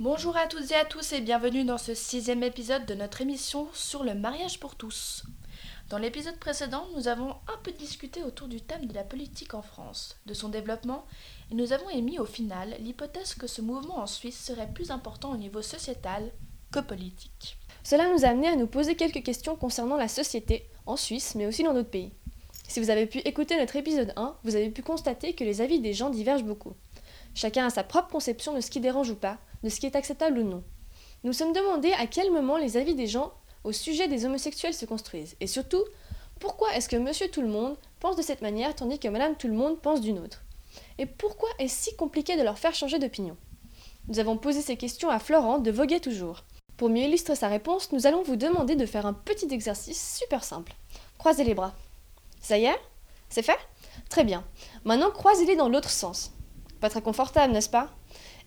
Bonjour à toutes et à tous et bienvenue dans ce sixième épisode de notre émission sur le mariage pour tous. Dans l'épisode précédent, nous avons un peu discuté autour du thème de la politique en France, de son développement, et nous avons émis au final l'hypothèse que ce mouvement en Suisse serait plus important au niveau sociétal que politique. Cela nous a amené à nous poser quelques questions concernant la société, en Suisse, mais aussi dans d'autres pays. Si vous avez pu écouter notre épisode 1, vous avez pu constater que les avis des gens divergent beaucoup. Chacun a sa propre conception de ce qui dérange ou pas, de ce qui est acceptable ou non. Nous nous sommes demandé à quel moment les avis des gens au sujet des homosexuels se construisent, et surtout, pourquoi est-ce que monsieur tout le monde pense de cette manière tandis que madame tout le monde pense d'une autre? Et pourquoi est-ce si compliqué de leur faire changer d'opinion? Nous avons posé ces questions à Florent de Voguet toujours. Pour mieux illustrer sa réponse, nous allons vous demander de faire un petit exercice super simple. Croisez les bras. Ça y est? C'est fait? Très bien. Maintenant, croisez-les dans l'autre sens. Pas très confortable, n'est-ce pas?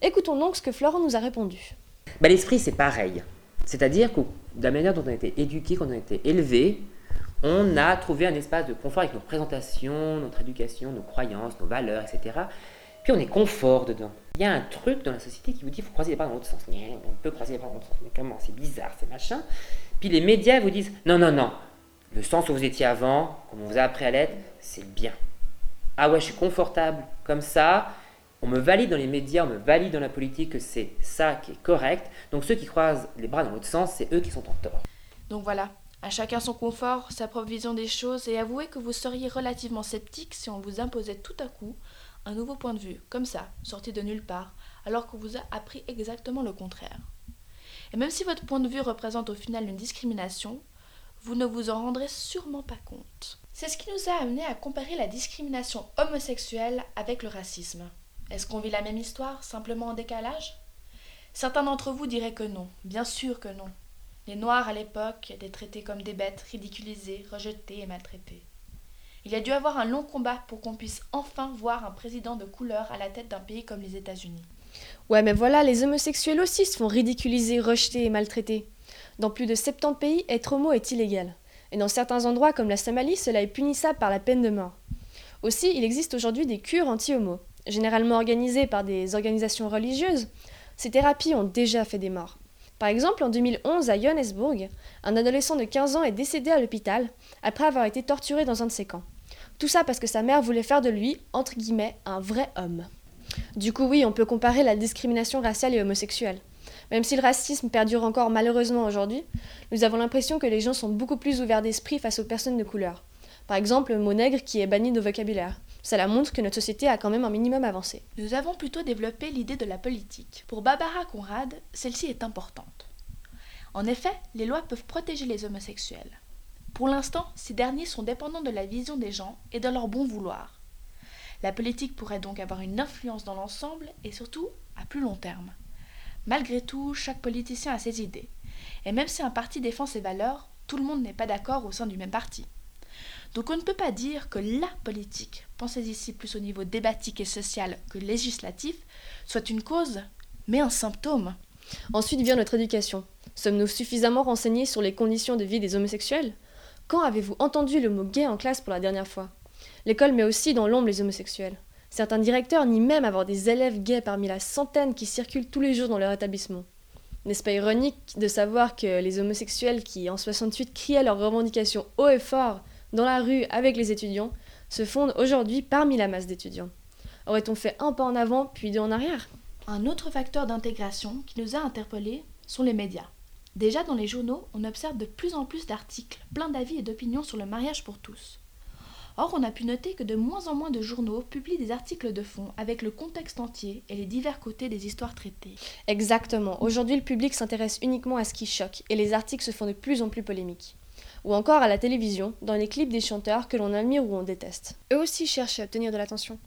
Écoutons donc ce que Florent nous a répondu. Bah, L'esprit, c'est pareil. C'est-à-dire que de la manière dont on a été éduqué, quand on a été élevé, on a trouvé un espace de confort avec nos présentations, notre éducation, nos croyances, nos valeurs, etc. Puis on est confort dedans. Il y a un truc dans la société qui vous dit qu'il faut croiser les bras dans l'autre sens. On peut croiser les bras dans l'autre sens. Mais comment? C'est bizarre, c'est machin. Puis les médias vous disent non, non, non. Le sens où vous étiez avant, comme on vous a appris à l'être, c'est bien. Ah ouais, je suis confortable comme ça. On me valide dans les médias, on me valide dans la politique que c'est ça qui est correct. Donc ceux qui croisent les bras dans l'autre sens, c'est eux qui sont en tort. Donc voilà, à chacun son confort, sa propre vision des choses, et avouez que vous seriez relativement sceptique si on vous imposait tout à coup un nouveau point de vue, comme ça, sorti de nulle part, alors qu'on vous a appris exactement le contraire. Et même si votre point de vue représente au final une discrimination, vous ne vous en rendrez sûrement pas compte. C'est ce qui nous a amené à comparer la discrimination homosexuelle avec le racisme. Est-ce qu'on vit la même histoire, simplement en décalage? Certains d'entre vous diraient que non, bien sûr que non. Les Noirs à l'époque étaient traités comme des bêtes, ridiculisés, rejetés et maltraités. Il a dû avoir un long combat pour qu'on puisse enfin voir un président de couleur à la tête d'un pays comme les États-Unis. Ouais, mais voilà, les homosexuels aussi se font ridiculiser, rejeter et maltraiter. Dans plus de 70 pays, être homo est illégal. Et dans certains endroits comme la Somalie, cela est punissable par la peine de mort. Aussi, il existe aujourd'hui des cures anti-homo. Généralement organisées par des organisations religieuses, ces thérapies ont déjà fait des morts. Par exemple, en 2011, à Johannesburg, un adolescent de 15 ans est décédé à l'hôpital après avoir été torturé dans un de ses camps. Tout ça parce que sa mère voulait faire de lui, entre guillemets, un vrai homme. Du coup, oui, on peut comparer la discrimination raciale et homosexuelle. Même si le racisme perdure encore malheureusement aujourd'hui, nous avons l'impression que les gens sont beaucoup plus ouverts d'esprit face aux personnes de couleur. Par exemple, le mot nègre qui est banni de vocabulaire. Cela montre que notre société a quand même un minimum avancé. Nous avons plutôt développé l'idée de la politique. Pour Barbara Conrad, celle-ci est importante. En effet, les lois peuvent protéger les homosexuels. Pour l'instant, ces derniers sont dépendants de la vision des gens et de leur bon vouloir. La politique pourrait donc avoir une influence dans l'ensemble et surtout à plus long terme. Malgré tout, chaque politicien a ses idées. Et même si un parti défend ses valeurs, tout le monde n'est pas d'accord au sein du même parti. Donc on ne peut pas dire que la politique, pensez ici plus au niveau débatique et social que législatif, soit une cause, mais un symptôme. Ensuite vient notre éducation. Sommes-nous suffisamment renseignés sur les conditions de vie des homosexuels? Quand avez-vous entendu le mot gay en classe pour la dernière fois? L'école met aussi dans l'ombre les homosexuels. Certains directeurs nient même avoir des élèves gays parmi la centaine qui circulent tous les jours dans leur établissement. N'est-ce pas ironique de savoir que les homosexuels qui, en 68, criaient leurs revendications haut et fort dans la rue avec les étudiants, se fondent aujourd'hui parmi la masse d'étudiants Aurait-on fait un pas en avant puis deux en arrière? Un autre facteur d'intégration qui nous a interpellés sont les médias. Déjà dans les journaux, on observe de plus en plus d'articles, plein d'avis et d'opinions sur le mariage pour tous. Or, on a pu noter que de moins en moins de journaux publient des articles de fond avec le contexte entier et les divers côtés des histoires traitées. Exactement. Aujourd'hui, le public s'intéresse uniquement à ce qui choque et les articles se font de plus en plus polémiques. Ou encore à la télévision, dans les clips des chanteurs que l'on admire ou on déteste. Eux aussi cherchent à obtenir de l'attention.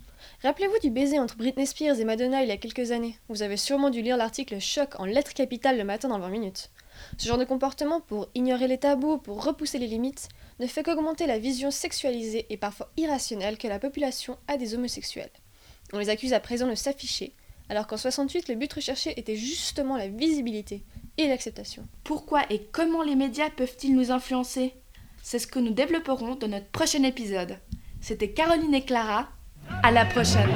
Rappelez-vous du baiser entre Britney Spears et Madonna il y a quelques années. Vous avez sûrement dû lire l'article Choc en lettres capitales le matin dans 20 minutes. Ce genre de comportement, pour ignorer les tabous, pour repousser les limites, ne fait qu'augmenter la vision sexualisée et parfois irrationnelle que la population a des homosexuels. On les accuse à présent de s'afficher, alors qu'en 68, le but recherché était justement la visibilité et l'acceptation. Pourquoi et comment les médias peuvent-ils nous influencer? C'est ce que nous développerons dans notre prochain épisode. C'était Caroline et Clara. À la prochaine.